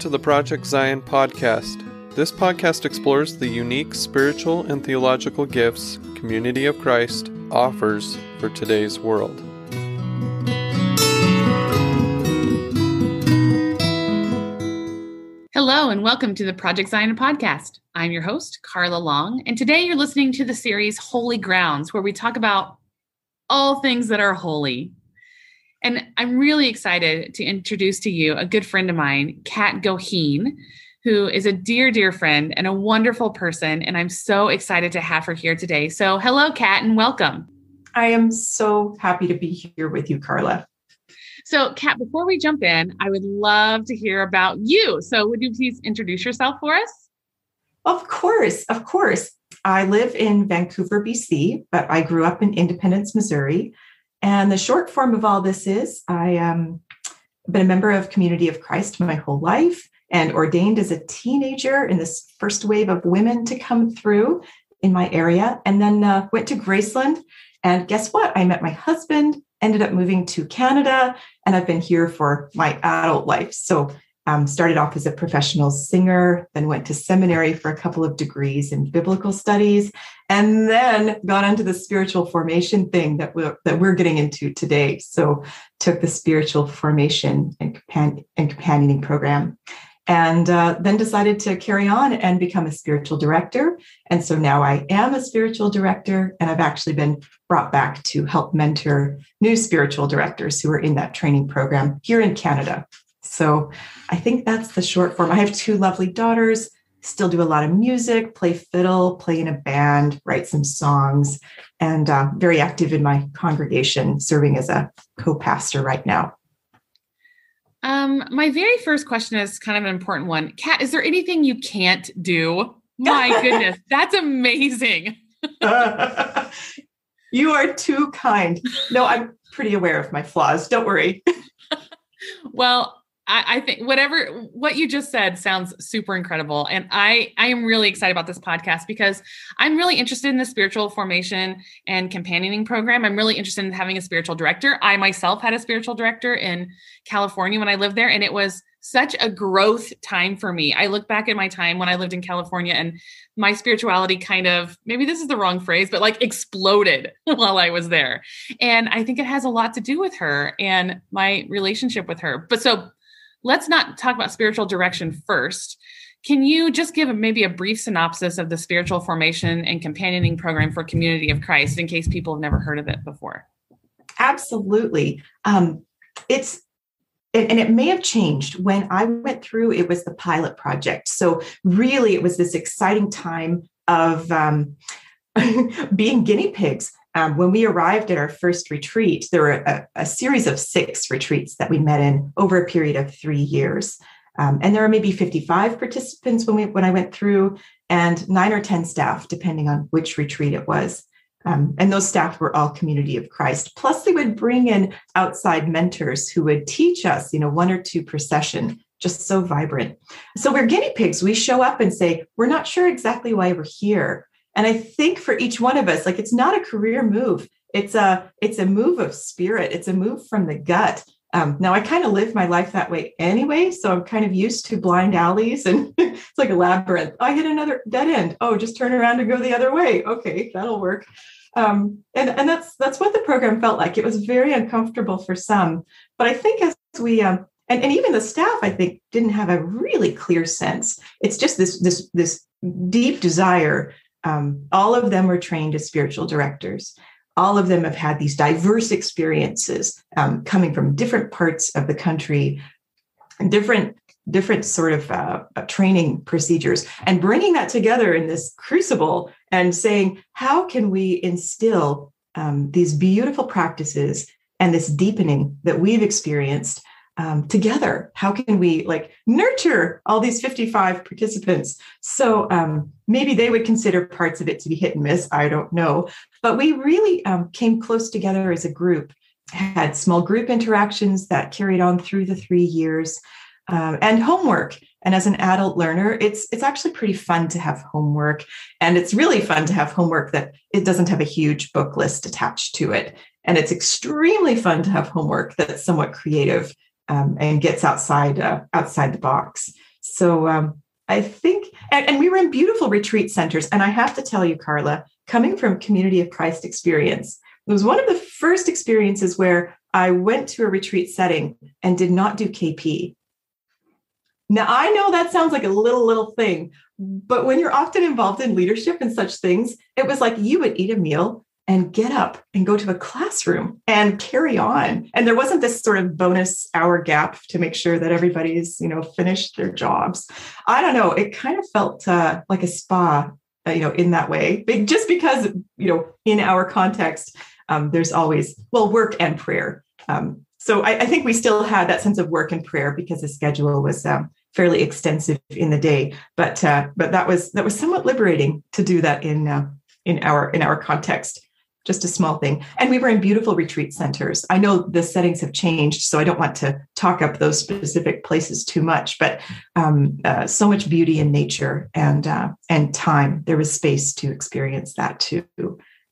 To the Project Zion podcast. This podcast explores the unique spiritual and theological gifts Community of Christ offers for today's world. Hello, and welcome to the Project Zion podcast. I'm your host, Carla Long, and today you're listening to the series Holy Grounds, where we talk about all things that are holy. And I'm really excited to introduce to you a good friend of mine, Kat Goheen, who is a dear, dear friend and a wonderful person. And I'm so excited to have her here today. So, hello, Kat, and welcome. I am so happy to be here with you, Carla. So, Kat, before we jump in, I would love to hear about you. So, would you please introduce yourself for us? Of course, of course. I live in Vancouver, BC, but I grew up in Independence, Missouri. And the short form of all this is I um, been a member of Community of Christ my whole life and ordained as a teenager in this first wave of women to come through in my area. And then uh, went to Graceland. And guess what? I met my husband, ended up moving to Canada, and I've been here for my adult life. So um, started off as a professional singer, then went to seminary for a couple of degrees in biblical studies, and then got into the spiritual formation thing that we're, that we're getting into today. So took the spiritual formation and, and companioning program. And uh, then decided to carry on and become a spiritual director. And so now I am a spiritual director, and I've actually been brought back to help mentor new spiritual directors who are in that training program here in Canada. So I think that's the short form. I have two lovely daughters, still do a lot of music, play fiddle, play in a band, write some songs, and uh, very active in my congregation, serving as a co pastor right now. Um, my very first question is kind of an important one. Kat, is there anything you can't do? My goodness, that's amazing. you are too kind. No, I'm pretty aware of my flaws. Don't worry. well, I, I think whatever what you just said sounds super incredible. And I I am really excited about this podcast because I'm really interested in the spiritual formation and companioning program. I'm really interested in having a spiritual director. I myself had a spiritual director in California when I lived there, and it was such a growth time for me. I look back at my time when I lived in California and my spirituality kind of, maybe this is the wrong phrase, but like exploded while I was there. And I think it has a lot to do with her and my relationship with her. But so let's not talk about spiritual direction first. Can you just give maybe a brief synopsis of the spiritual formation and companioning program for Community of Christ in case people have never heard of it before? Absolutely. Um, it's and it may have changed when I went through. It was the pilot project, so really it was this exciting time of um, being guinea pigs um, when we arrived at our first retreat, there were a, a, series of six retreats that we met in over a period of three years. Um, and there were maybe 55 participants when we when I went through, and nine or 10 staff, depending on which retreat it was. Um, and those staff were all community of Christ. Plus, they would bring in outside mentors who would teach us, you know, one or two per session, just so vibrant. So we're guinea pigs. We show up and say, we're not sure exactly why we're here. And I think for each one of us, like it's not a career move. It's a it's a move of spirit. It's a move from the gut. Um, now I kind of live my life that way anyway, so I'm kind of used to blind alleys and it's like a labyrinth. I hit another dead end. Oh, just turn around and go the other way. Okay, that'll work. Um, and and that's that's what the program felt like. It was very uncomfortable for some, but I think as we um, and, and even the staff, I think, didn't have a really clear sense. It's just this this this deep desire um, all of them were trained as spiritual directors. All of them have had these diverse experiences um, coming from different parts of the country, different different sort of uh, uh, training procedures, and bringing that together in this crucible and saying, how can we instill um, these beautiful practices and this deepening that we've experienced um, together. How can we like nurture all these 55 participants? So um, maybe they would consider parts of it to be hit and miss. I don't know. But we really um, came close together as a group. Had small group interactions that carried on through the three years um, and homework. And as an adult learner it's it's actually pretty fun to have homework. And it's really fun to have homework that it doesn't have a huge book list attached to it. And it's extremely fun to have homework that's somewhat creative um, and gets outside uh, outside the box. So um, I think, and, and we were in beautiful retreat centers. And I have to tell you, Carla, coming from Community of Christ experience, it was one of the first experiences where I went to a retreat setting and did not do KP. Now, I know that sounds like a little, little thing, but when you're often involved in leadership and such things, it was like you would eat a meal and get up and go to a classroom and carry on. And there wasn't this sort of bonus hour gap to make sure that everybody's, you know, finished their jobs. I don't know. It kind of felt uh, like a spa, uh, you know, in that way, just because, you know, in our context, um, there's always, well, work and prayer. Um, so I, I, think we still had that sense of work and prayer because the schedule was um, fairly extensive in the day. But uh, but that was that was somewhat liberating to do that in uh, in our in our context just a small thing. And we were in beautiful retreat centers. I know the settings have changed, so I don't want to talk up those specific places too much, but um, uh, so much beauty in nature and uh, and time. There was space to experience that too.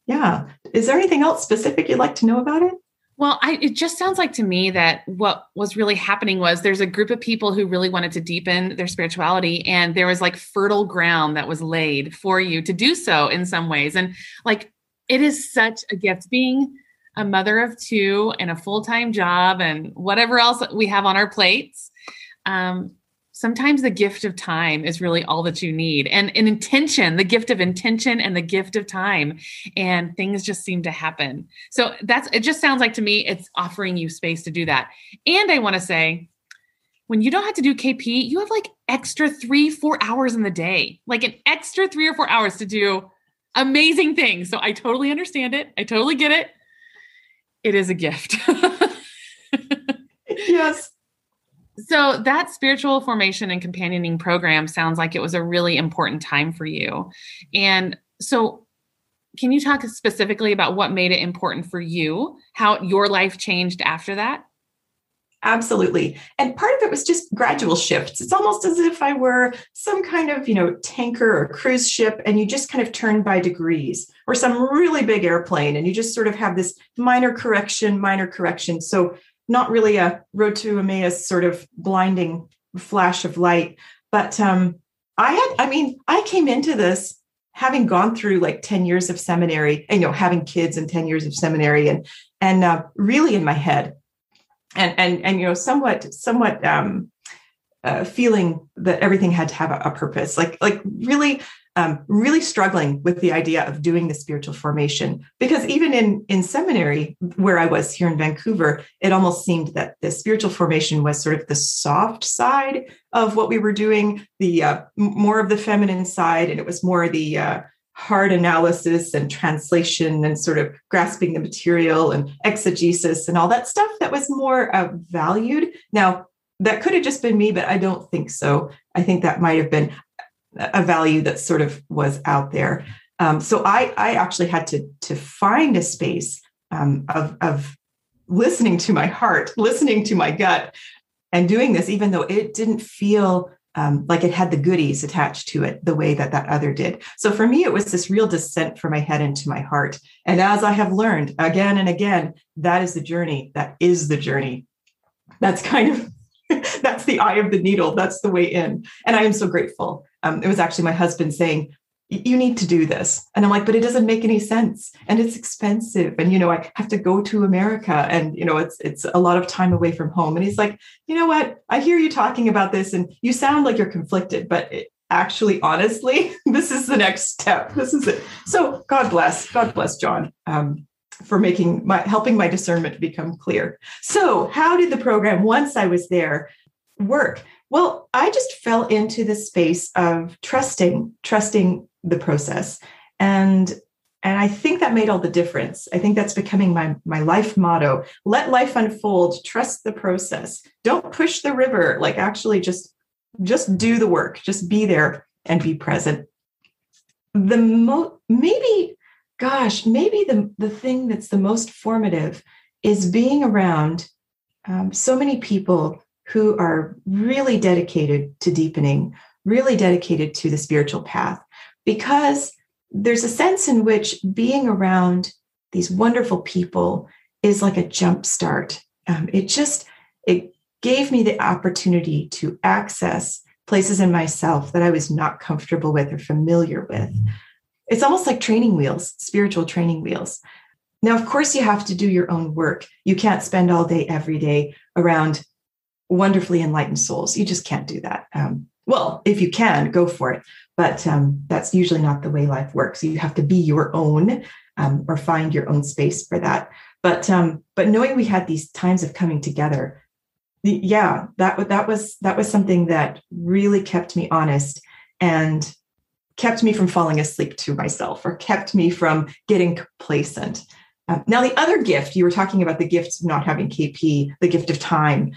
Yeah. Is there anything else specific you'd like to know about it? Well, I, it just sounds like to me that what was really happening was there's a group of people who really wanted to deepen their spirituality, and there was like fertile ground that was laid for you to do so in some ways. And like it is such a gift. Being a mother of two and a full-time job and whatever else we have on our plates um, sometimes the gift of time is really all that you need. And an intention the gift of intention and the gift of time and things just seem to happen. So that's it just sounds like to me it's offering you space to do that. And i want to say when you don't have to do kp you have like extra three four hours in the day like an extra three or four hours to do amazing thing. So I totally understand it. I totally get it. It is a gift. yes. So that spiritual formation and companioning program sounds like it was a really important time for you. And so can you talk specifically about what made it important for you, how your life changed after that? Absolutely. And part of it was just gradual shifts. It's almost as if I were some kind of, you know, tanker or cruise ship and you just kind of turn by degrees or some really big airplane and you just sort of have this minor correction, minor correction. So not really a road to Emmaus sort of blinding flash of light. But um, I had, I mean, I came into this having gone through like 10 years of seminary and, you know, having kids and 10 years of seminary and, and uh, really in my head, and and and you know somewhat somewhat um, uh, feeling that everything had to have a, a purpose like like really um, really struggling with the idea of doing the spiritual formation. Because even in in seminary where i was here in vancouver it almost seemed that the spiritual formation was sort of the soft side of what we were doing the uh, more of the feminine side and it was more the uh, hard analysis and translation and sort of grasping the material and exegesis and all that stuff that was more uh, valued. Now, that could have just been me, but I don't think so. I think that might have been a value that sort of was out there. Um, so I, I actually had to to find a space um, of, of listening to my heart, listening to my gut, and doing this, even though it didn't feel um, like it had the goodies attached to it the way that that other did. So for me, it was this real descent from my head into my heart. And as I have learned again and again, that is the journey. That is the journey. That's kind of that's the eye of the needle. That's the way in. And I am so grateful. Um, it was actually my husband saying, you need to do this. And i'm like but it doesn't make any sense. And it's expensive. And you know i have to go to america. And you know it's it's a lot of time away from home. And he's like you know what? I hear you talking about this and you sound like you're conflicted but it, actually honestly this is the next step. This is it. So god bless god bless john um, for making my helping my discernment become clear. So how did the program once i was there work? Well i just fell into the space of trusting trusting the process. And and i think that made all the difference. I think that's becoming my my life motto. Let life unfold. Trust the process. Don't push the river. Like actually just just do the work. Just be there and be present. The mo maybe gosh maybe the the thing that's the most formative is being around um, so many people who are really dedicated to deepening really dedicated to the spiritual path because there's a sense in which being around these wonderful people is like a jump start. Um, it just it gave me the opportunity to access places in myself that I was not comfortable with or familiar with. It's almost like training wheels, spiritual training wheels. Now, of course, you have to do your own work. You can't spend all day, every day around wonderfully enlightened souls. You just can't do that. Um, well, if you can, go for it. But um, that's usually not the way life works. You have to be your own um, or find your own space for that. But um, but knowing we had these times of coming together, the, yeah, that that was that was something that really kept me honest and kept me from falling asleep to myself or kept me from getting complacent. Um, now, the other gift you were talking about the gift of not having KP, the gift of time,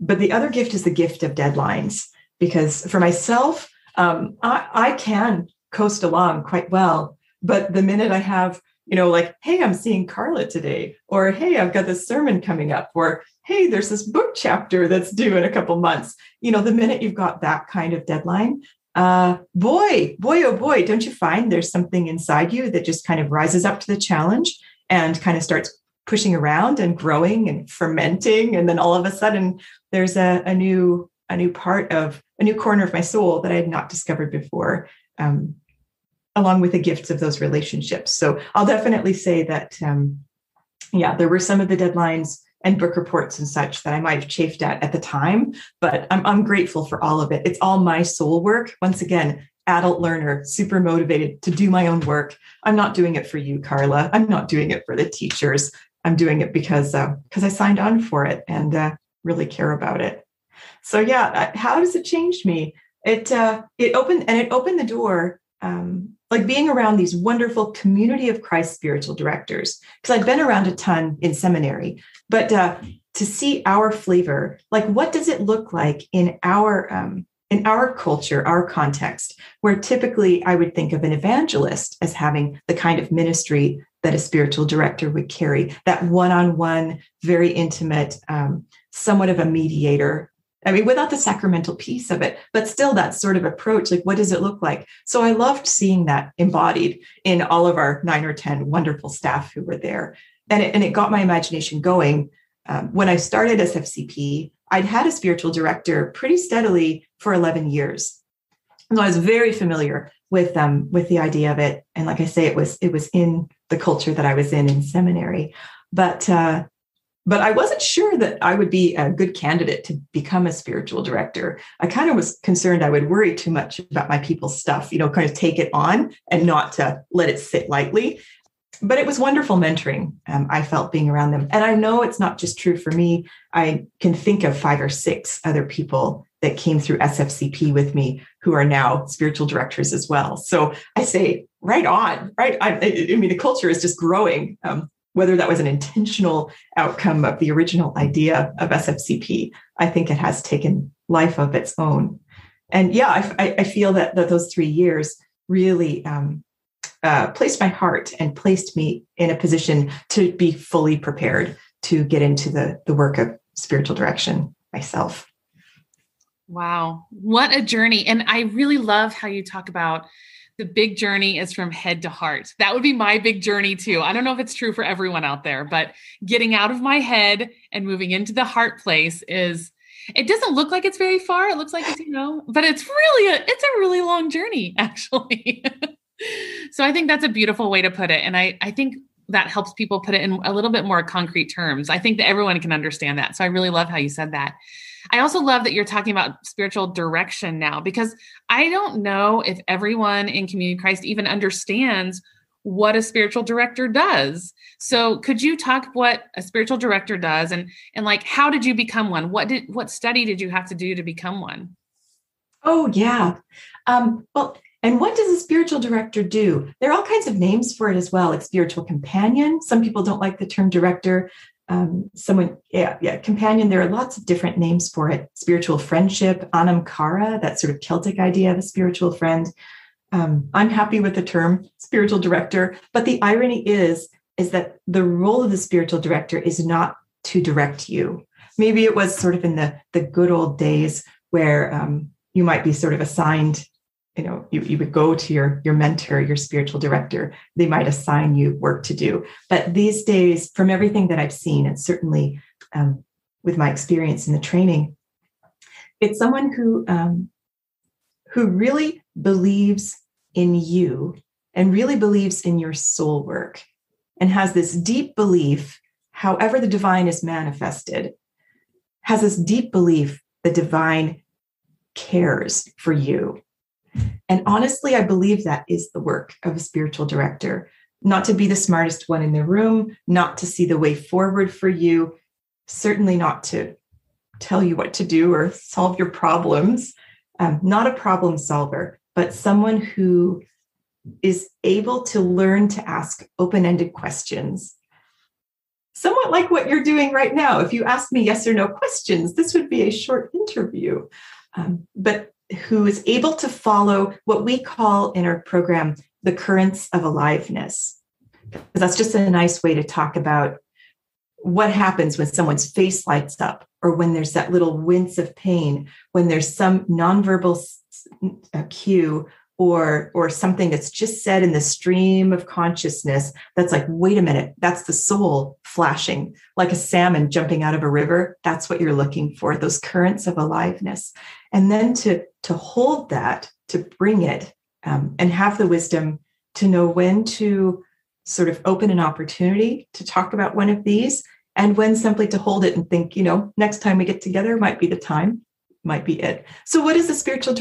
but the other gift is the gift of deadlines. Because for myself, um, I, I can coast along quite well, but the minute I have you know, like, hey, I'm seeing Carla today, or hey, I've got this sermon coming up, or hey, there's this book chapter that's due in a couple months. You know, the minute you've got that kind of deadline, uh, boy, boy, oh boy, don't you find there's something inside you that just kind of rises up to the challenge and kind of starts pushing around and growing and fermenting, and then all of a sudden there's a, a new a new part of a new corner of my soul that I had not discovered before. Um, along with the gifts of those relationships. So I'll definitely say that, um, yeah, there were some of the deadlines and book reports and such that I might have chafed at at the time, but I'm, I'm grateful for all of it. It's all my soul work. Once again, adult learner, super motivated to do my own work. I'm not doing it for you, Carla. I'm not doing it for the teachers. I'm doing it because because uh, I signed on for it and uh, really care about it. So yeah, how does it change me? It uh, it opened and it opened the door um, like being around these wonderful community of Christ spiritual directors, because I'd been around a ton in seminary, but uh, to see our flavor, like what does it look like in our um, in our culture, our context, where typically I would think of an evangelist as having the kind of ministry that a spiritual director would carry, that one-on-one, very intimate, um, somewhat of a mediator I mean, without the sacramental piece of it, but still that sort of approach, like what does it look like? So I loved seeing that embodied in all of our nine or 10 wonderful staff who were there. And it, and it got my imagination going. Um, when I started SFCP, I'd had a spiritual director pretty steadily for 11 years. So I was very familiar with um, with the idea of it. And like I say, it was it was in the culture that I was in in seminary. But uh, but I wasn't sure that I would be a good candidate to become a spiritual director. I kind of was concerned I would worry too much about my people's stuff, you know, kind of take it on and not to let it sit lightly. But it was wonderful mentoring. Um, I felt being around them. And I know it's not just true for me. I can think of five or six other people that came through SFCP with me who are now spiritual directors as well. So I say, right on, right? I, I mean, the culture is just growing. Um, whether that was an intentional outcome of the original idea of SFCP, I think it has taken life of its own. And yeah, I, I feel that, that those three years really um, uh, placed my heart and placed me in a position to be fully prepared to get into the, the work of spiritual direction myself. Wow, what a journey. And I really love how you talk about the big journey is from head to heart. That would be my big journey too. I don't know if it's true for everyone out there, but getting out of my head and moving into the heart place is it doesn't look like it's very far. It looks like it's, you know, but it's really a it's a really long journey actually. so I think that's a beautiful way to put it and I I think that helps people put it in a little bit more concrete terms. I think that everyone can understand that. So I really love how you said that. I also love that you're talking about spiritual direction now because I don't know if everyone in Community Christ even understands what a spiritual director does. So could you talk what a spiritual director does and and like how did you become one? What did what study did you have to do to become one? Oh yeah. Um, well, and what does a spiritual director do? There are all kinds of names for it as well, like spiritual companion. Some people don't like the term director um, someone, yeah, yeah, companion. There are lots of different names for it. Spiritual friendship, anam cara, that sort of Celtic idea of a spiritual friend. Um, I'm happy with the term spiritual director, but the irony is, is that the role of the spiritual director is not to direct you. Maybe it was sort of in the the good old days where um, you might be sort of assigned you know you, you would go to your your mentor your spiritual director they might assign you work to do but these days from everything that i've seen and certainly um, with my experience in the training. It's someone who um, who really believes in you and really believes in your soul work and has this deep belief, however the divine is manifested, has this deep belief the divine cares for you. And honestly, I believe that is the work of a spiritual director not to be the smartest one in the room, not to see the way forward for you, certainly not to tell you what to do or solve your problems. Um, not a problem solver, but someone who is able to learn to ask open ended questions. Somewhat like what you're doing right now. If you ask me yes or no questions, this would be a short interview. Um, but who is able to follow what we call in our program the currents of aliveness. Because that's just a nice way to talk about what happens when someone's face lights up or when there's that little wince of pain, when there's some nonverbal uh, cue or or something that's just said in the stream of consciousness that's like wait a minute that's the soul flashing like a salmon jumping out of a river that's what you're looking for those currents of aliveness and then to to hold that to bring it um, and have the wisdom to know when to sort of open an opportunity to talk about one of these and when simply to hold it and think, you know, next time we get together might be the time, might be it. So, what does the spiritual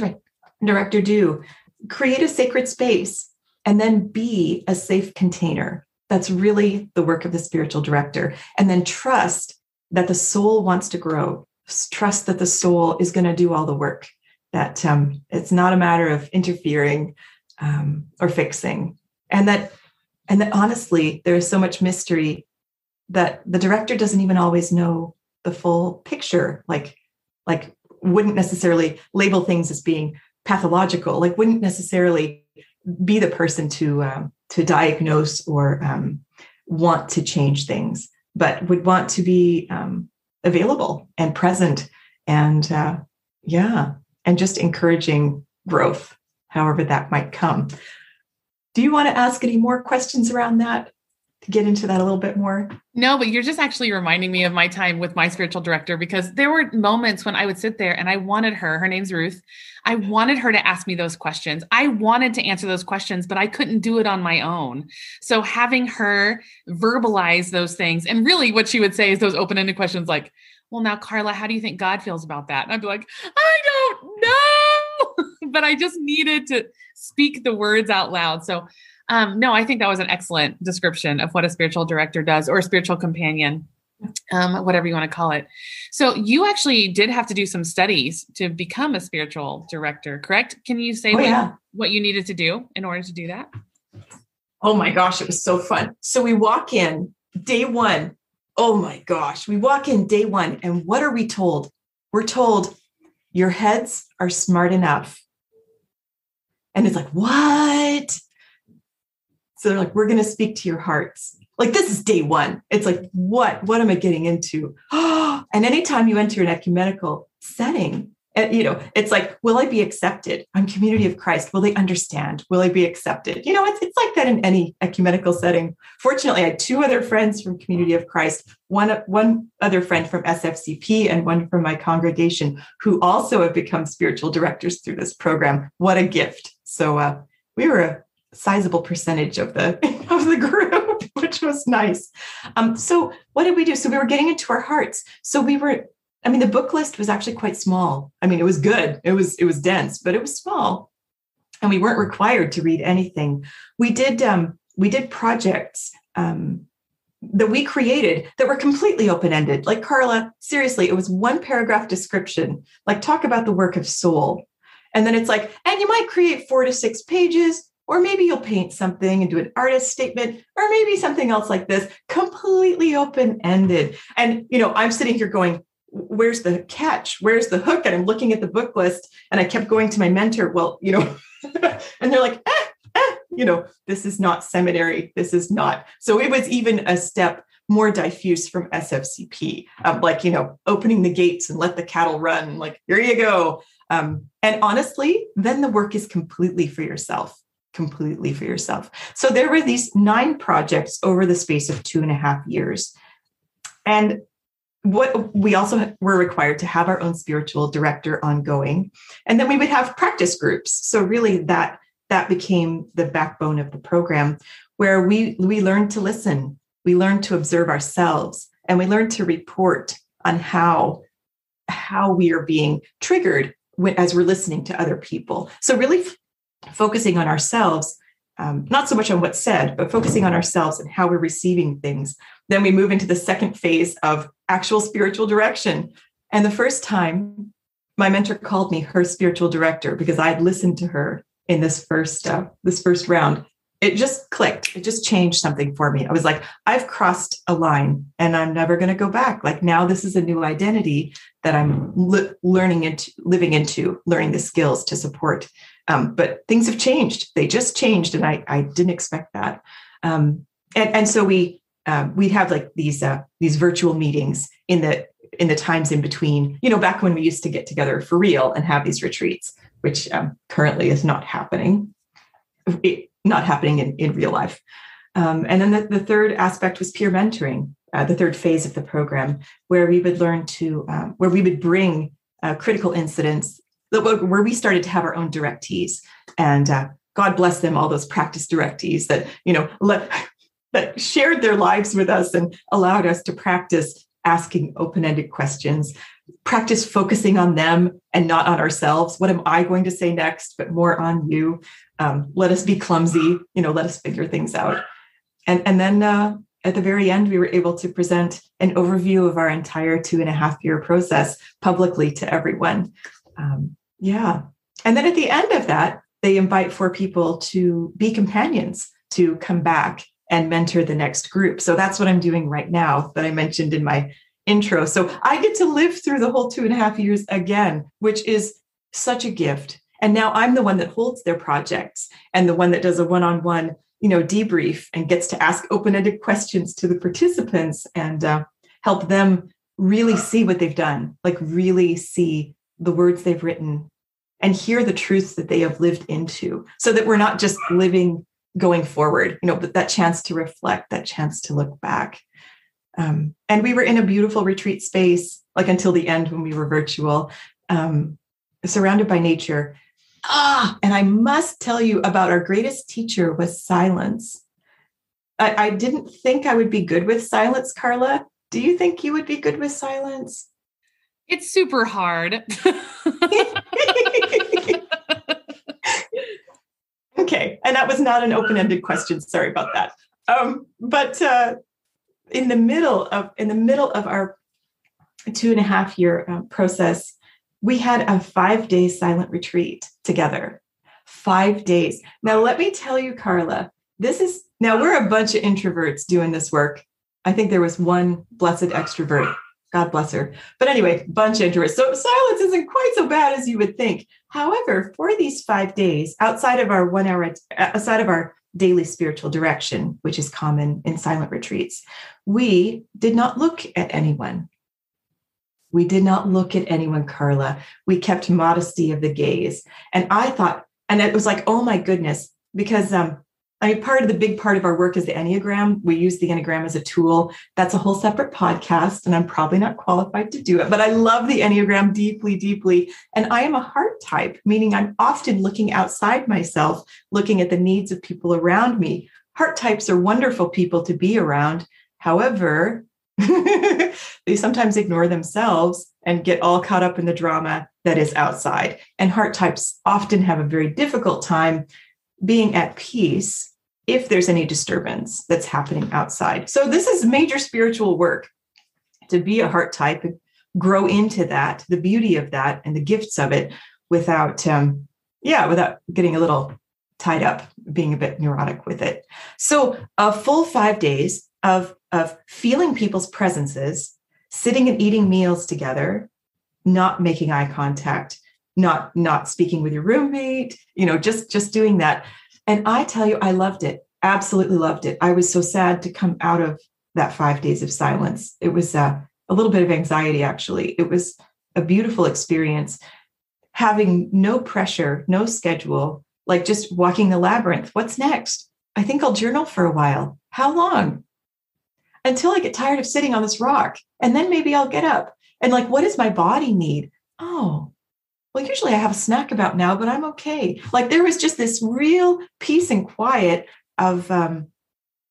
director do? Create a sacred space and then be a safe container. That's really the work of the spiritual director. And then trust that the soul wants to grow, trust that the soul is going to do all the work that um, it's not a matter of interfering um, or fixing. And that and that honestly there is so much mystery that the director doesn't even always know the full picture like like wouldn't necessarily label things as being pathological like wouldn't necessarily be the person to um, to diagnose or um, want to change things but would want to be um, available and present and uh, yeah and just encouraging growth, however that might come. Do you want to ask any more questions around that? Get into that a little bit more? No, but you're just actually reminding me of my time with my spiritual director because there were moments when I would sit there and I wanted her, her name's Ruth. I wanted her to ask me those questions. I wanted to answer those questions, but I couldn't do it on my own. So having her verbalize those things, and really what she would say is those open ended questions like, well, now, Carla, how do you think God feels about that? And I'd be like, I don't know. but I just needed to speak the words out loud. So, um, no, I think that was an excellent description of what a spiritual director does or a spiritual companion, um, whatever you want to call it. So, you actually did have to do some studies to become a spiritual director, correct? Can you say oh, what, yeah. what you needed to do in order to do that? Oh my gosh, it was so fun. So, we walk in day one oh my gosh, we walk in day one, and what are we told? We're told your heads are smart enough. And it's like, what? So they're like, we're going to speak to your hearts. Like, this is day one. It's like, what? What am I getting into? and anytime you enter an ecumenical setting, and, you know, it's like, will I be accepted? I'm community of Christ. Will they understand? Will I be accepted? You know, it's, it's like that in any ecumenical setting. Fortunately, I had two other friends from community of Christ, one, one other friend from SFCP and one from my congregation who also have become spiritual directors through this program. What a gift. So uh, we were a sizable percentage of the, of the group, which was nice. Um, so what did we do? So we were getting into our hearts. So we were I mean, the book list was actually quite small. I mean, it was good. It was it was dense, but it was small, and we weren't required to read anything. We did um, we did projects um, that we created that were completely open ended. Like Carla, seriously, it was one paragraph description. Like talk about the work of soul, and then it's like, and you might create four to six pages. Or maybe you'll paint something and do an artist statement, or maybe something else like this, completely open ended. And, you know, I'm sitting here going, where's the catch? Where's the hook? And I'm looking at the book list and I kept going to my mentor, well, you know, and they're like, eh, eh, you know, this is not seminary. This is not. So it was even a step more diffuse from SFCP, um, like, you know, opening the gates and let the cattle run, like, here you go. Um, and honestly, then the work is completely for yourself completely for yourself. So there were these nine projects over the space of two and a half years. And what we also were required to have our own spiritual director ongoing and then we would have practice groups so really that that became the backbone of the program where we we learned to listen we learned to observe ourselves and we learned to report on how how we are being triggered when, as we're listening to other people so really focusing on ourselves um, not so much on what's said but focusing on ourselves and how we're receiving things then we move into the second phase of actual spiritual direction. And the first time my mentor called me her spiritual director because I had listened to her in this first uh, this first round. It just clicked. It just changed something for me. I was like, I've crossed a line and I'm never going to go back. Like now this is a new identity that I'm learning into living into, learning the skills to support. Um, but things have changed. They just changed and I I didn't expect that. Um, and, and so we um, we'd have like these uh, these virtual meetings in the in the times in between. You know, back when we used to get together for real and have these retreats, which um, currently is not happening, not happening in, in real life. Um, and then the, the, third aspect was peer mentoring, uh, the third phase of the program, where we would learn to um, where we would bring uh, critical incidents where we started to have our own directees. And uh, God bless them, all those practice directees that, you know, let, that shared their lives with us and allowed us to practice asking open-ended questions practice focusing on them and not on ourselves. What am i going to say next? But more on you. Um, let us be clumsy you know let us figure things out. And and then uh, at the very end we were able to present an overview of our entire two and a half year process publicly to everyone. Um, yeah and then at the end of that they invite four people to be companions to come back and mentor the next group. So that's what I'm doing right now that I mentioned in my intro. So I get to live through the whole two and a half years again, which is such a gift. And now I'm the one that holds their projects and the one that does a one on one, you know, debrief and gets to ask open ended questions to the participants and uh, help them really see what they've done, like really see the words they've written and hear the truths that they have lived into so that we're not just living going forward you know but that chance to reflect that chance to look back. Um, and we were in a beautiful retreat space like until the end when we were virtual um, surrounded by nature. Ah and i must tell you about our greatest teacher was silence. I, I didn't think i would be good with silence carla. Do you think you would be good with silence it's super hard Okay, and that was not an open-ended question. Sorry about that. Um, but uh, in the middle of in the middle of our two and a half year uh, process, we had a five-day silent retreat together. Five days. Now, let me tell you, Carla, this is now we're a bunch of introverts doing this work. I think there was one blessed extrovert God bless her. But anyway, bunch introverts. So silence isn't quite so bad as you would think. However, for these five days, outside of our one hour, outside of our daily spiritual direction, which is common in silent retreats, we did not look at anyone. We did not look at anyone, Carla. We kept modesty of the gaze. And I thought, and it was like, oh my goodness, because um, I mean, part of the big part of our work is the Enneagram. We use the Enneagram as a tool. That's a whole separate podcast, and I'm probably not qualified to do it, but I love the Enneagram deeply, deeply. And I am a heart type, meaning I'm often looking outside myself, looking at the needs of people around me. Heart types are wonderful people to be around. However, they sometimes ignore themselves and get all caught up in the drama that is outside. And heart types often have a very difficult time being at peace if there's any disturbance that's happening outside. So this is major spiritual work to be a heart type and grow into that, the beauty of that and the gifts of it without um yeah, without getting a little tied up, being a bit neurotic with it. So a full 5 days of of feeling people's presences, sitting and eating meals together, not making eye contact, not not speaking with your roommate you know just just doing that and i tell you i loved it. Absolutely loved it. I was so sad to come out of that five days of silence. It was uh, a little bit of anxiety actually. It was a beautiful experience. Having no pressure no schedule like just walking the labyrinth. What's next? I think i'll journal for a while. How long? Until I get tired of sitting on this rock. And then maybe I'll get up. And like, what does my body need? Oh, well, usually I have a snack about now, but I'm okay. Like there was just this real peace and quiet of, um,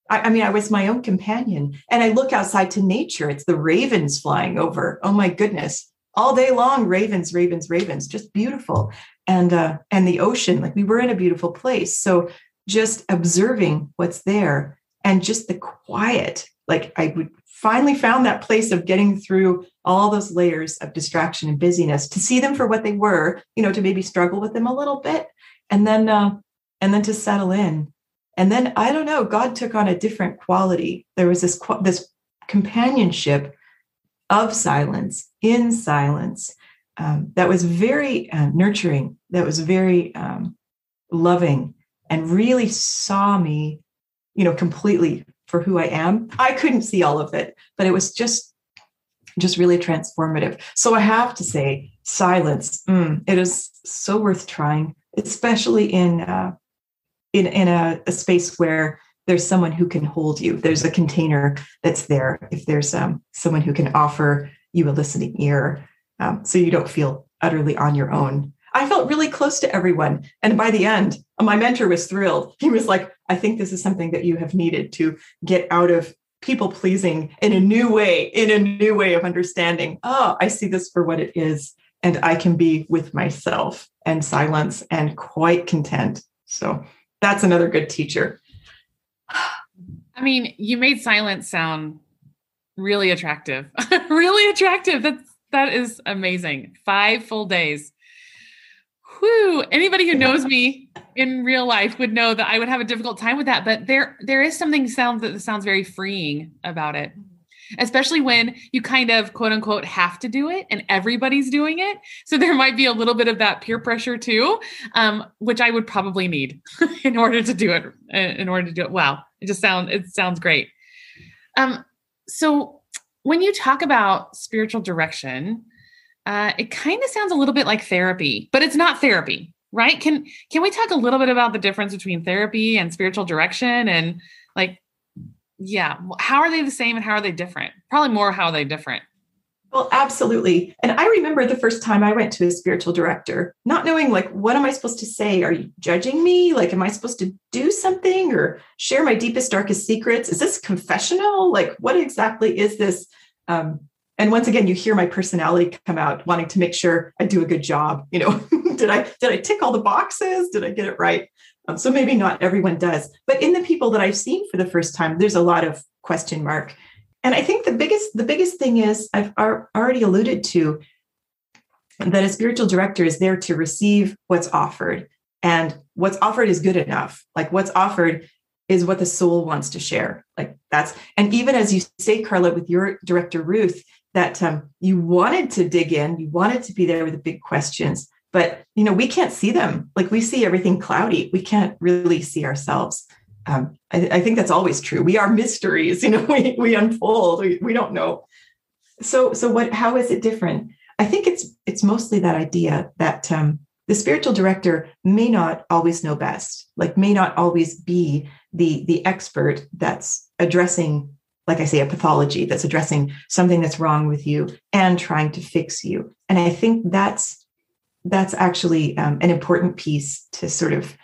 I, I mean, I was my own companion. And I look outside to nature. It's the ravens flying over. Oh my goodness. All day long, ravens, ravens, ravens, just beautiful. And uh, and the ocean, like we were in a beautiful place. So just observing what's there and just the quiet. Like I would finally found that place of getting through all those layers of distraction and busyness to see them for what they were you know to maybe struggle with them a little bit and then uh, and then to settle in. And then i don't know god took on a different quality. There was this this companionship of silence in silence um, that was very uh, nurturing that was very um, loving and really saw me you know completely for who I am. I couldn't see all of it, but it was just just really transformative. So I have to say, silence. Mm, it is so worth trying, especially in uh, in in a, a, space where there's someone who can hold you. There's a container that's there. If there's um, someone who can offer you a listening ear, um, so you don't feel utterly on your own. I felt really close to everyone. And by the end, my mentor was thrilled. He was like, I think this is something that you have needed to get out of people pleasing in a new way, in a new way of understanding. Oh, I see this for what it is. And I can be with myself and silence and quite content. So that's another good teacher. I mean, you made silence sound really attractive. really attractive. That's that is amazing. Five full days whew, anybody who knows me in real life would know that I would have a difficult time with that. But there, there is something sounds that sounds very freeing about it, especially when you kind of quote unquote have to do it and everybody's doing it. So there might be a little bit of that peer pressure too, um, which I would probably need in order to do it. In order to do it, wow, it just sounds it sounds great. Um, so when you talk about spiritual direction, uh, it kind of sounds a little bit like therapy, but it's not therapy, right? Can can we talk a little bit about the difference between therapy and spiritual direction and like yeah, how are they the same and how are they different? Probably more how are they different. Well, absolutely. And I remember the first time I went to a spiritual director, not knowing like what am I supposed to say? Are you judging me? Like am I supposed to do something or share my deepest darkest secrets? Is this confessional? Like what exactly is this um, and once again you hear my personality come out wanting to make sure i do a good job you know. Did i did i tick all the boxes? Did i get it right? Um, so maybe not everyone does. But in the people that i've seen for the first time there's a lot of question mark. And i think the biggest the biggest thing is i've already alluded to that a spiritual director is there to receive what's offered. And what's offered is good enough. Like what's offered is what the soul wants to share. Like that's and even as you say carla with your director ruth that um, you wanted to dig in, you wanted to be there with the big questions, but you know we can't see them. Like we see everything cloudy. We can't really see ourselves. Um, I, I, think that's always true. We are mysteries. You know, we we unfold. We, we don't know. So so what? How is it different? I think it's it's mostly that idea that um, the spiritual director may not always know best, like may not always be the the expert that's addressing like I say, a pathology that's addressing something that's wrong with you and trying to fix you. And I think that's that's actually um, an important piece to sort of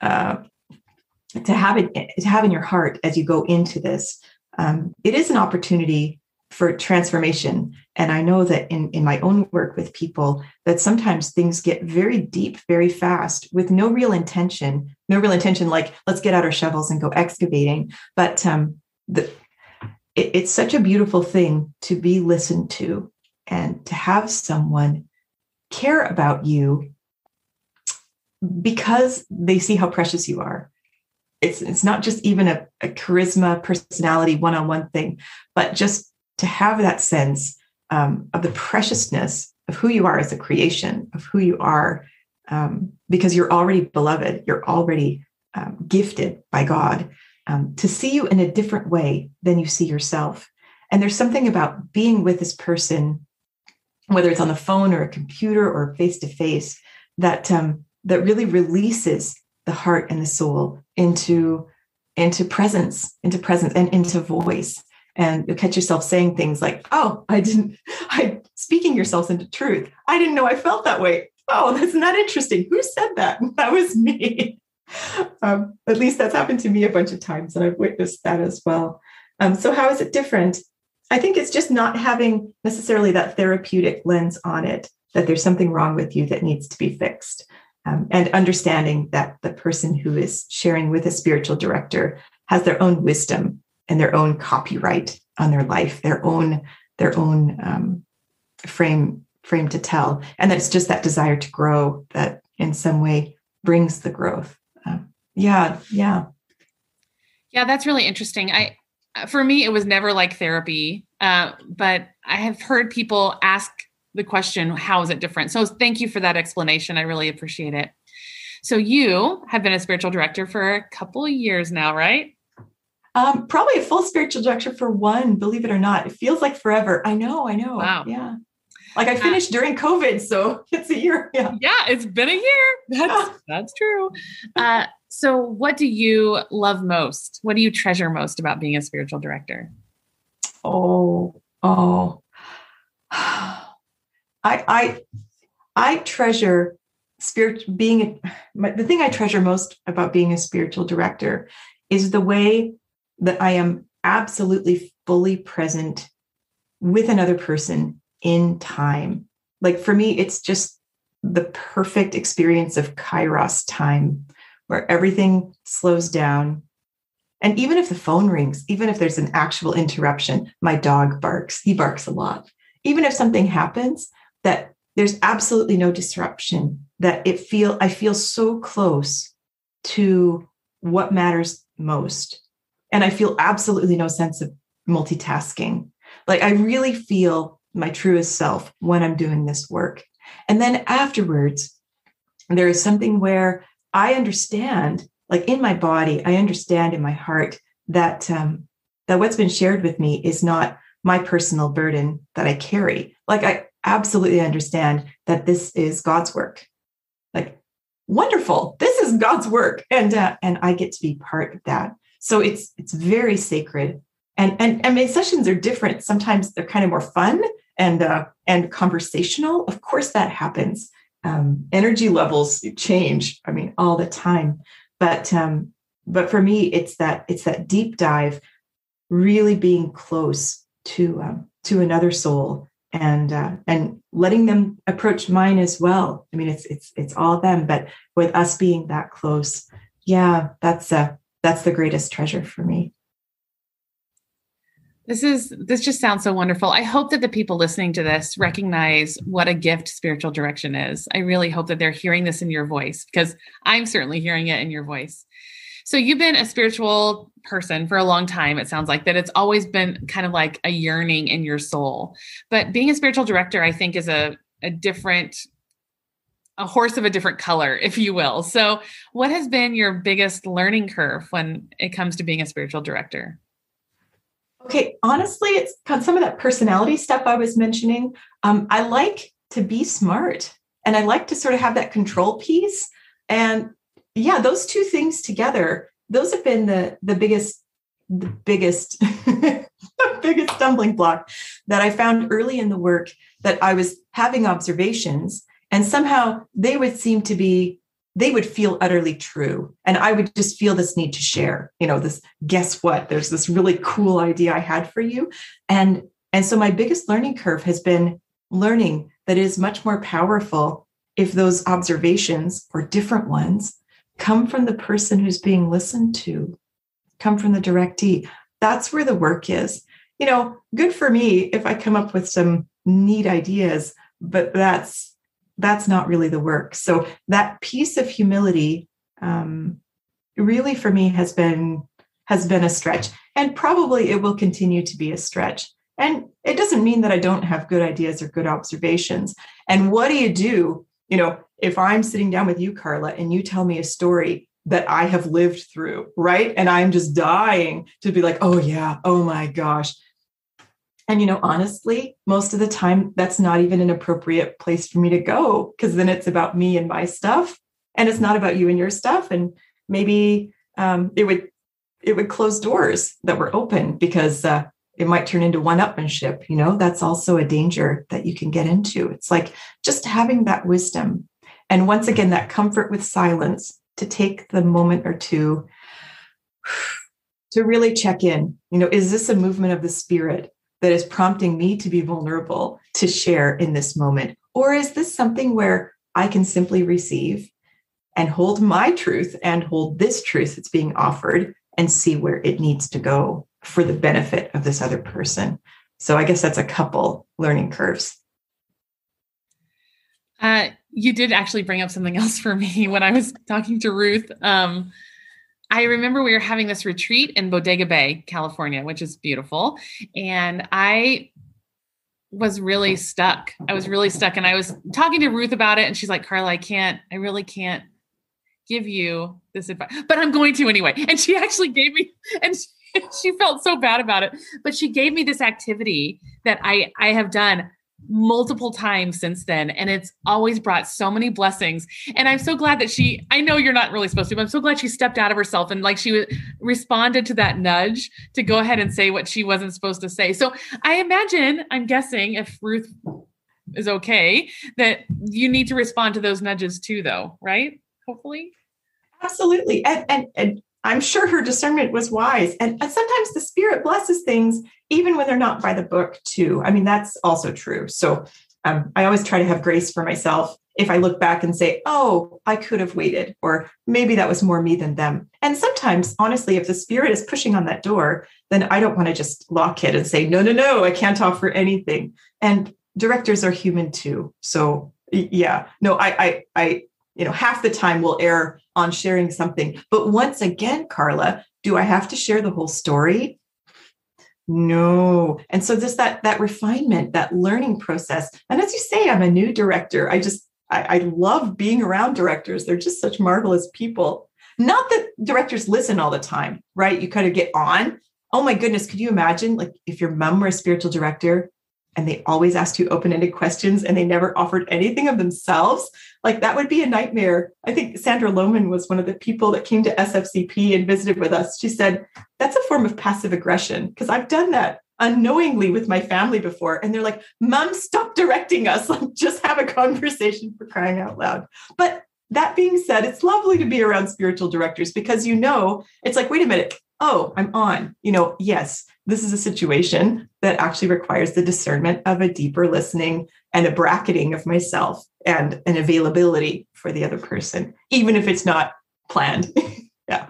uh, to have it to have in your heart as you go into this. Um, it is an opportunity for transformation, and I know that in in my own work with people that sometimes things get very deep very fast with no real intention, no real intention like let's get out our shovels and go excavating, but um, the it, it's such a beautiful thing to be listened to and to have someone care about you because they see how precious you are. It's, it's not just even a, a charisma, personality, one on one thing, but just to have that sense um, of the preciousness of who you are as a creation, of who you are, um, because you're already beloved, you're already um, gifted by God um, to see you in a different way than you see yourself. And there's something about being with this person, whether it's on the phone or a computer or face to face, that um, that really releases the heart and the soul into into presence, into presence, and into voice. and you'll catch yourself saying things like, "Oh, I didn't," I speaking yourself into truth. I didn't know I felt that way. Oh, that's not interesting. Who said that? That was me. Um, at least that's happened to me a bunch of times, and I've witnessed that as well. Um, so, how is it different? I think it's just not having necessarily that therapeutic lens on it, that there's something wrong with you that needs to be fixed. Um, and understanding that the person who is sharing with a spiritual director has their own wisdom and their own copyright on their life, their own their own um, frame frame to tell, and that it's just that desire to grow that in some way brings the growth. Yeah, yeah, yeah. That's really interesting. I for me, it was never like therapy, uh, but I have heard people ask the question, how is it different? So thank you for that explanation. I really appreciate it. So you have been a spiritual director for a couple of years now, right? Um, probably a full spiritual director for one, believe it or not. It feels like forever. I know, I know. Wow. Yeah. Like I finished uh, during COVID, so it's a year. Yeah. Yeah, it's been a year. That's that's true. Uh, so, what do you love most? What do you treasure most about being a spiritual director? Oh, oh. I I I treasure spirit being my, the thing I treasure most about being a spiritual director is the way that I am absolutely fully present with another person in time. Like for me, it's just the perfect experience of kairos time where everything slows down. And even if the phone rings, even if there's an actual interruption, my dog barks, he barks a lot. Even if something happens, that there's absolutely no disruption, that it feel I feel so close to what matters most. And I feel absolutely no sense of multitasking. Like I really feel my truest self when I'm doing this work. And then afterwards, there is something where I understand, like in my body, I understand in my heart that um, that what's been shared with me is not my personal burden that I carry. Like I absolutely understand that this is God's work. Like wonderful, this is God's work, and uh, and I get to be part of that. So it's it's very sacred. And and and my sessions are different. Sometimes they're kind of more fun and uh, and conversational. Of course, that happens um, energy levels change i mean all the time. But um, but for me it's that it's that deep dive really being close to um, to another soul and uh, and letting them approach mine as well. I mean it's it's it's all them but with us being that close yeah that's uh that's the greatest treasure for me this is this just sounds so wonderful. I hope that the people listening to this recognize what a gift spiritual direction is. I really hope that they're hearing this in your voice because I'm certainly hearing it in your voice. So you've been a spiritual person for a long time. It sounds like that it's always been kind of like a yearning in your soul. But being a spiritual director, I think, is a, a different a horse of a different color, if you will. So, what has been your biggest learning curve when it comes to being a spiritual director? Okay, honestly, it's some of that personality stuff I was mentioning. Um, I like to be smart and I like to sort of have that control piece. And yeah, those two things together, those have been the the biggest, the biggest, the biggest stumbling block that I found early in the work that I was having observations and somehow they would seem to be they would feel utterly true. And I would just feel this need to share, you know, this guess what? There's this really cool idea I had for you. And and so my biggest learning curve has been learning that it is much more powerful if those observations or different ones come from the person who's being listened to, come from the directee. That's where the work is. You know, good for me if I come up with some neat ideas, but that's that's not really the work. So that piece of humility um, really for me has been has been a stretch and probably it will continue to be a stretch. And it doesn't mean that i don't have good ideas or good observations. And what do you do? You know if i'm sitting down with you carla and you tell me a story that i have lived through right? And i'm just dying to be like oh yeah. Oh my gosh and, you know, honestly, most of the time, that's not even an appropriate place for me to go because then it's about me and my stuff. And it's not about you and your stuff. And maybe um, it would it would close doors that were open because uh, it might turn into one upmanship. You know, that's also a danger that you can get into. It's like just having that wisdom. And once again, that comfort with silence to take the moment or two to really check in. You know, is this a movement of the spirit that is prompting me to be vulnerable to share in this moment? Or is this something where I can simply receive and hold my truth and hold this truth that's being offered and see where it needs to go for the benefit of this other person? So I guess that's a couple learning curves. Uh, you did actually bring up something else for me when I was talking to Ruth. Um, I remember we were having this retreat in Bodega Bay, California, which is beautiful. And I was really stuck. I was really stuck. And I was talking to Ruth about it. And she's like, Carla, I can't, I really can't give you this advice, but I'm going to anyway. And she actually gave me, and she, she felt so bad about it, but she gave me this activity that I, I have done multiple times since then and it's always brought so many blessings. And i'm so glad that she i know you're not really supposed to but i'm so glad she stepped out of herself and like she responded to that nudge to go ahead and say what she wasn't supposed to say. So i imagine i'm guessing if ruth is okay that you need to respond to those nudges too though right? Hopefully. Absolutely. And and, and I'm sure her discernment was wise. And, and sometimes the spirit blesses things even when they're not by the book, too. I mean, that's also true. So um, I always try to have grace for myself if I look back and say, oh, I could have waited, or maybe that was more me than them. And sometimes, honestly, if the spirit is pushing on that door, then I don't want to just lock it and say, no, no, no, I can't offer anything. And directors are human too. So yeah, no, I, I, I, you know, half the time we'll err on sharing something. But once again, Carla, do I have to share the whole story? No. And so just that that refinement, that learning process. And as you say, I'm a new director. I just I, I love being around directors. They're just such marvelous people. Not that directors listen all the time, right? You kind of get on. Oh my goodness, could you imagine like if your mom were a spiritual director and they always asked you open-ended questions and they never offered anything of themselves like that would be a nightmare. I think sandra lohman was one of the people that came to sfcp and visited with us. She said that's a form of passive aggression because i've done that unknowingly with my family before and they're like mom stop directing us. Like just have a conversation for crying out loud. But that being said it's lovely to be around spiritual directors because you know it's like wait a minute oh i'm on you know yes this is a situation that actually requires the discernment of a deeper listening and a bracketing of myself and an availability for the other person, even if it's not planned. yeah.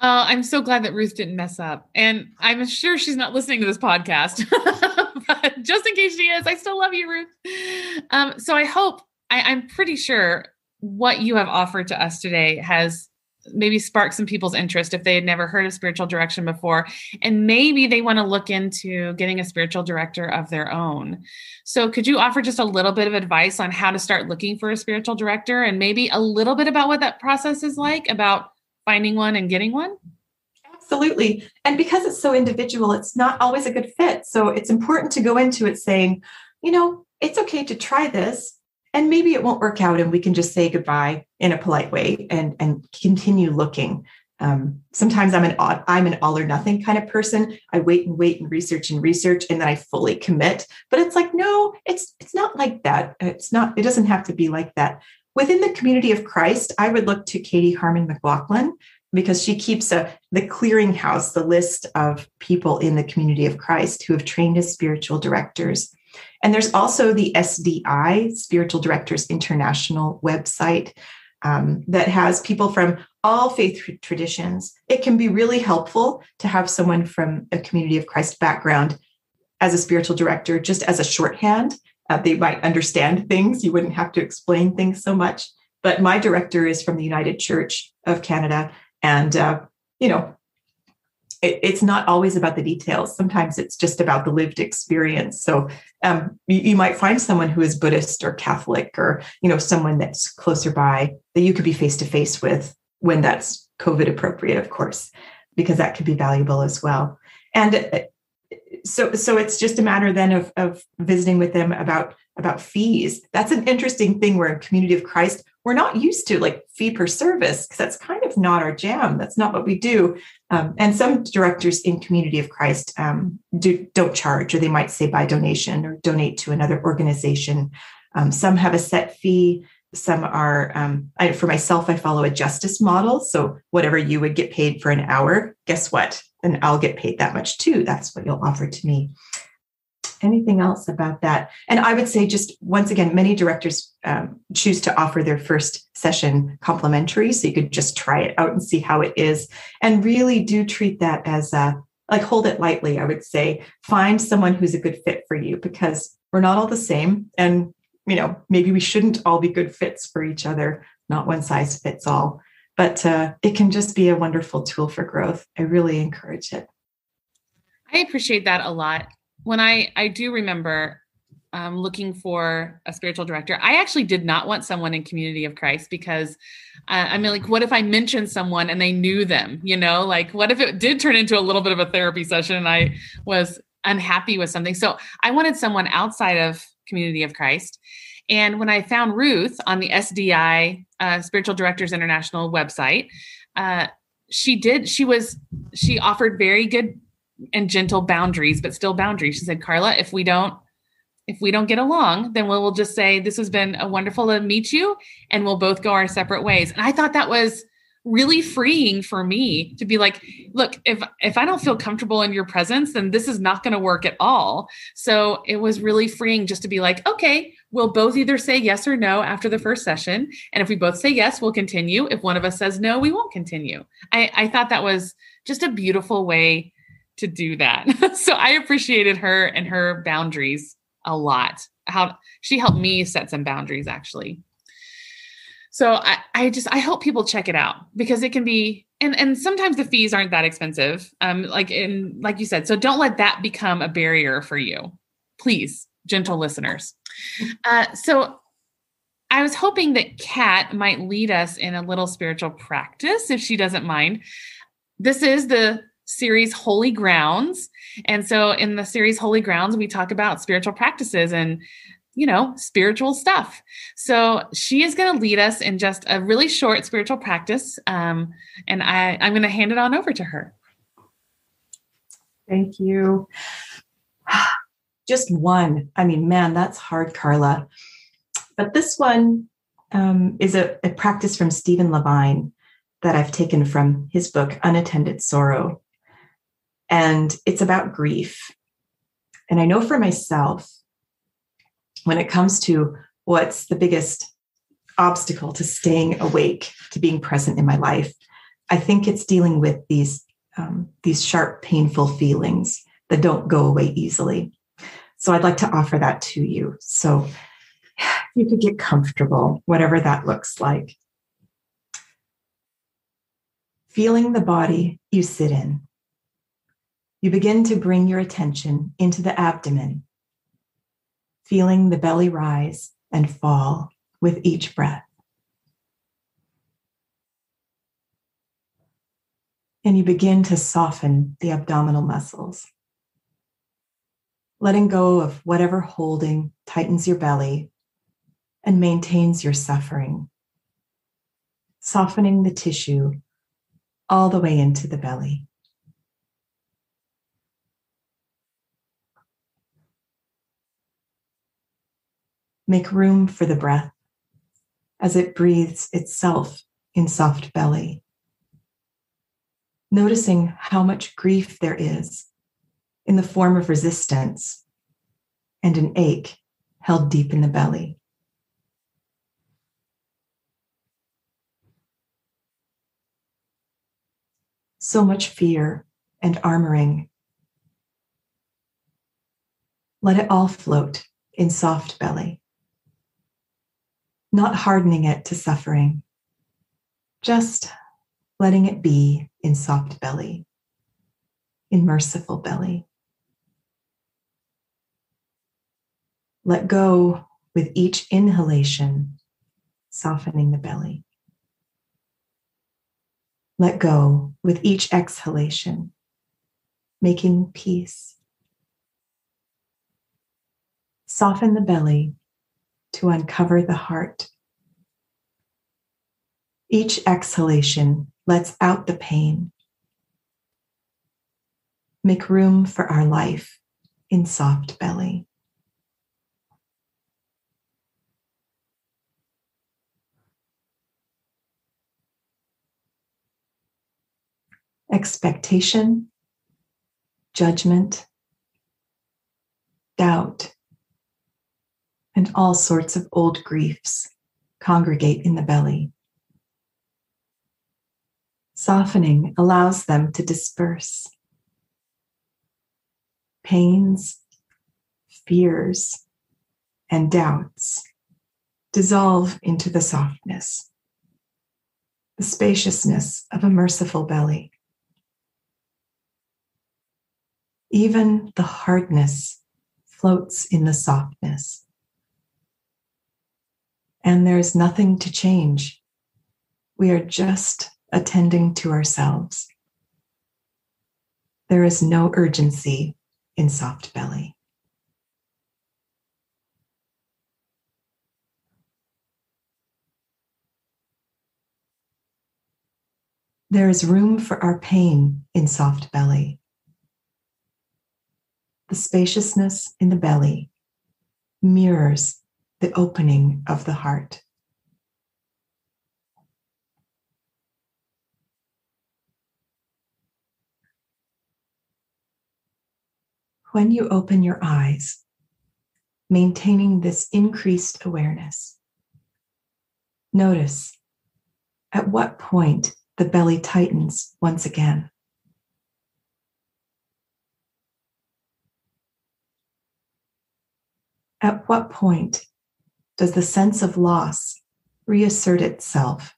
Uh, I'm so glad that Ruth didn't mess up. And I'm sure she's not listening to this podcast. but just in case she is, I still love you, Ruth. Um, so I hope, I, I'm pretty sure what you have offered to us today has maybe spark some people's interest if they had never heard of spiritual direction before. And maybe they want to look into getting a spiritual director of their own. So could you offer just a little bit of advice on how to start looking for a spiritual director and maybe a little bit about what that process is like about finding one and getting one? Absolutely. And because it's so individual it's not always a good fit. So it's important to go into it saying you know it's okay to try this and maybe it won't work out and we can just say goodbye in a polite way and and continue looking. Um, sometimes i'm an i'm an all or nothing kind of person. I wait and wait and research and research and then i fully commit. But it's like no it's it's not like that. It's not it doesn't have to be like that. Within the community of christ i would look to katie harmon mclaughlin because she keeps a the clearinghouse the list of people in the community of christ who have trained as spiritual directors and there's also the SDI, Spiritual Directors International website, um, that has people from all faith traditions. It can be really helpful to have someone from a community of Christ background as a spiritual director, just as a shorthand. Uh, they might understand things. You wouldn't have to explain things so much. But my director is from the United Church of Canada. And, uh, you know, it, it's not always about the details. Sometimes it's just about the lived experience. So um, you, you, might find someone who is Buddhist or Catholic, or you know someone that's closer by that you could be face to face with when that's COVID appropriate, of course, because that could be valuable as well. And uh, so, so it's just a matter then of of visiting with them about about fees. That's an interesting thing. Where in Community of Christ, we're not used to like fee per service because that's kind of not our jam. That's not what we do. Um, and some directors in Community of Christ um, do, don't charge, or they might say by donation or donate to another organization. Um, some have a set fee. Some are, um, I, for myself, I follow a justice model. So whatever you would get paid for an hour, guess what? Then I'll get paid that much too. That's what you'll offer to me anything else about that? And I would say, just once again, many directors um, choose to offer their first session complimentary. So you could just try it out and see how it is. And really do treat that as a like hold it lightly, I would say. Find someone who's a good fit for you because we're not all the same. And, you know, maybe we shouldn't all be good fits for each other, not one size fits all. But uh, it can just be a wonderful tool for growth. I really encourage it. I appreciate that a lot when I I do remember um, looking for a spiritual director, I actually did not want someone in Community of Christ because uh, I mean, like, what if I mentioned someone and they knew them? You know, like, what if it did turn into a little bit of a therapy session and I was unhappy with something? So I wanted someone outside of Community of Christ. And when I found Ruth on the SDI uh, Spiritual Directors International website, uh, she did. She was. She offered very good and gentle boundaries, but still boundaries. She said, Carla, if we don't if we don't get along, then we'll, just say this has been a wonderful to meet you, and we'll both go our separate ways. And I thought that was really freeing for me to be like look if if i don't feel comfortable in your presence then this is not going to work at all so it was really freeing just to be like okay we'll both either say yes or no after the first session and if we both say yes we'll continue if one of us says no we won't continue i i thought that was just a beautiful way to do that. so I appreciated her and her boundaries a lot. How she helped me set some boundaries actually. So I, I just I hope people check it out because it can be and and sometimes the fees aren't that expensive. Um like in like you said, so don't let that become a barrier for you. Please, gentle listeners. Uh so I was hoping that Kat might lead us in a little spiritual practice if she doesn't mind. This is the series Holy Grounds. And so in the series Holy Grounds, we talk about spiritual practices and you know, spiritual stuff. So she is going to lead us in just a really short spiritual practice. Um, and I, I'm going to hand it on over to her. Thank you. Just one. I mean, man, that's hard, Carla. But this one um, is a, a practice from Stephen Levine that I've taken from his book, Unattended Sorrow. And it's about grief. And I know for myself, when it comes to what's the biggest obstacle to staying awake, to being present in my life, I think it's dealing with these um, these sharp, painful feelings that don't go away easily. So I'd like to offer that to you. So you could get comfortable, whatever that looks like. Feeling the body you sit in you begin to bring your attention into the abdomen, feeling the belly rise and fall with each breath. And you begin to soften the abdominal muscles, letting go of whatever holding tightens your belly and maintains your suffering, softening the tissue all the way into the belly. Make room for the breath as it breathes itself in soft belly. Noticing how much grief there is in the form of resistance and an ache held deep in the belly. So much fear and armoring. Let it all float in soft belly not hardening it to suffering, just letting it be in soft belly, in merciful belly. Let go with each inhalation, softening the belly. Let go with each exhalation, making peace. Soften the belly to uncover the heart. Each exhalation lets out the pain. Make room for our life in soft belly. Expectation, judgment, doubt, and all sorts of old griefs congregate in the belly. Softening allows them to disperse. Pains, fears, and doubts dissolve into the softness, the spaciousness of a merciful belly. Even the hardness floats in the softness. And there is nothing to change. We are just attending to ourselves. There is no urgency in soft belly. There is room for our pain in soft belly. The spaciousness in the belly mirrors the opening of the heart. When you open your eyes, maintaining this increased awareness, notice at what point the belly tightens once again. At what point does the sense of loss reassert itself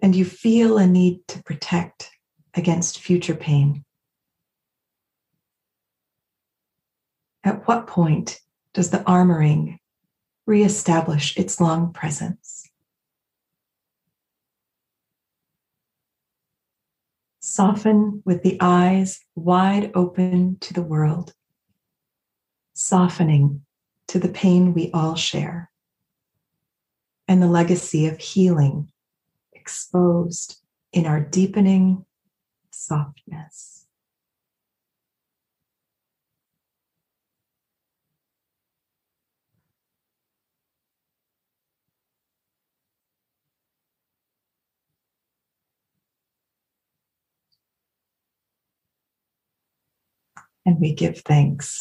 and you feel a need to protect against future pain? At what point does the armoring reestablish its long presence? Soften with the eyes wide open to the world, softening to the pain we all share and the legacy of healing exposed in our deepening softness. And we give thanks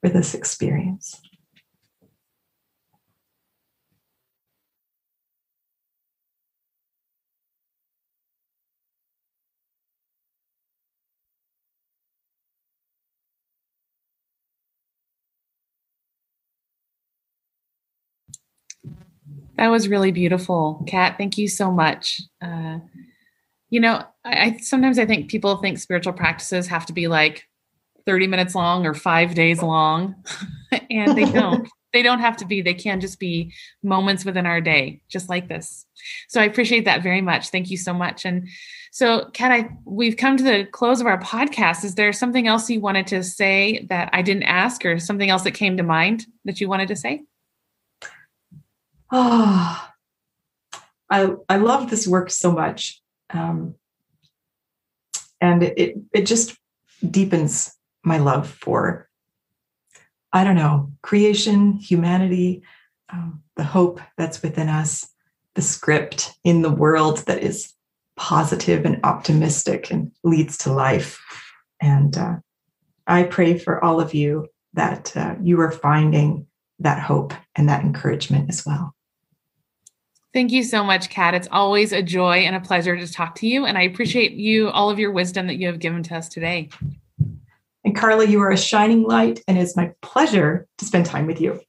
for this experience. That was really beautiful, Kat. Thank you so much. Uh, you know, I, I sometimes I think people think spiritual practices have to be like 30 minutes long or five days long, and they don't. they don't have to be. They can just be moments within our day, just like this. So I appreciate that very much. Thank you so much. And so, Kat, I we've come to the close of our podcast. Is there something else you wanted to say that I didn't ask, or something else that came to mind that you wanted to say? Oh, I I love this work so much, um, and it it just deepens my love for I don't know creation, humanity, um, the hope that's within us, the script in the world that is positive and optimistic and leads to life. And uh, I pray for all of you that uh, you are finding that hope and that encouragement as well. Thank you so much, Kat. It's always a joy and a pleasure to talk to you. And I appreciate you, all of your wisdom that you have given to us today. And Carla, you are a shining light, and it's my pleasure to spend time with you.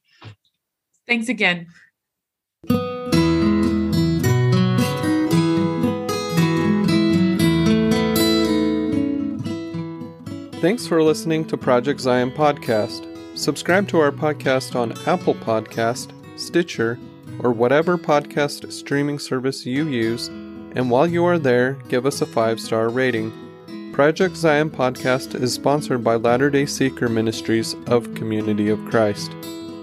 Thanks again. Thanks for listening to Project Zion Podcast. Subscribe to our podcast on Apple Podcast, Stitcher, or whatever podcast streaming service you use, and while you are there, give us a five star rating. Project Zion podcast is sponsored by Latter day Seeker Ministries of Community of Christ.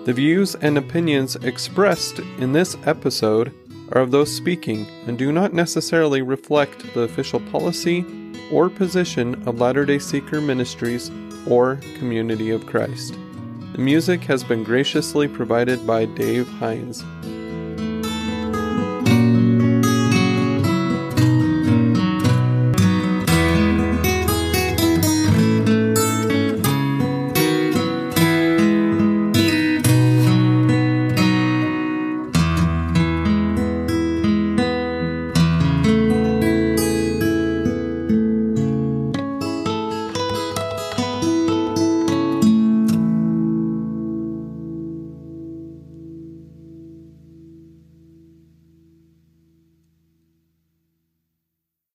The views and opinions expressed in this episode are of those speaking and do not necessarily reflect the official policy or position of Latter day Seeker Ministries or Community of Christ. The music has been graciously provided by Dave Hines.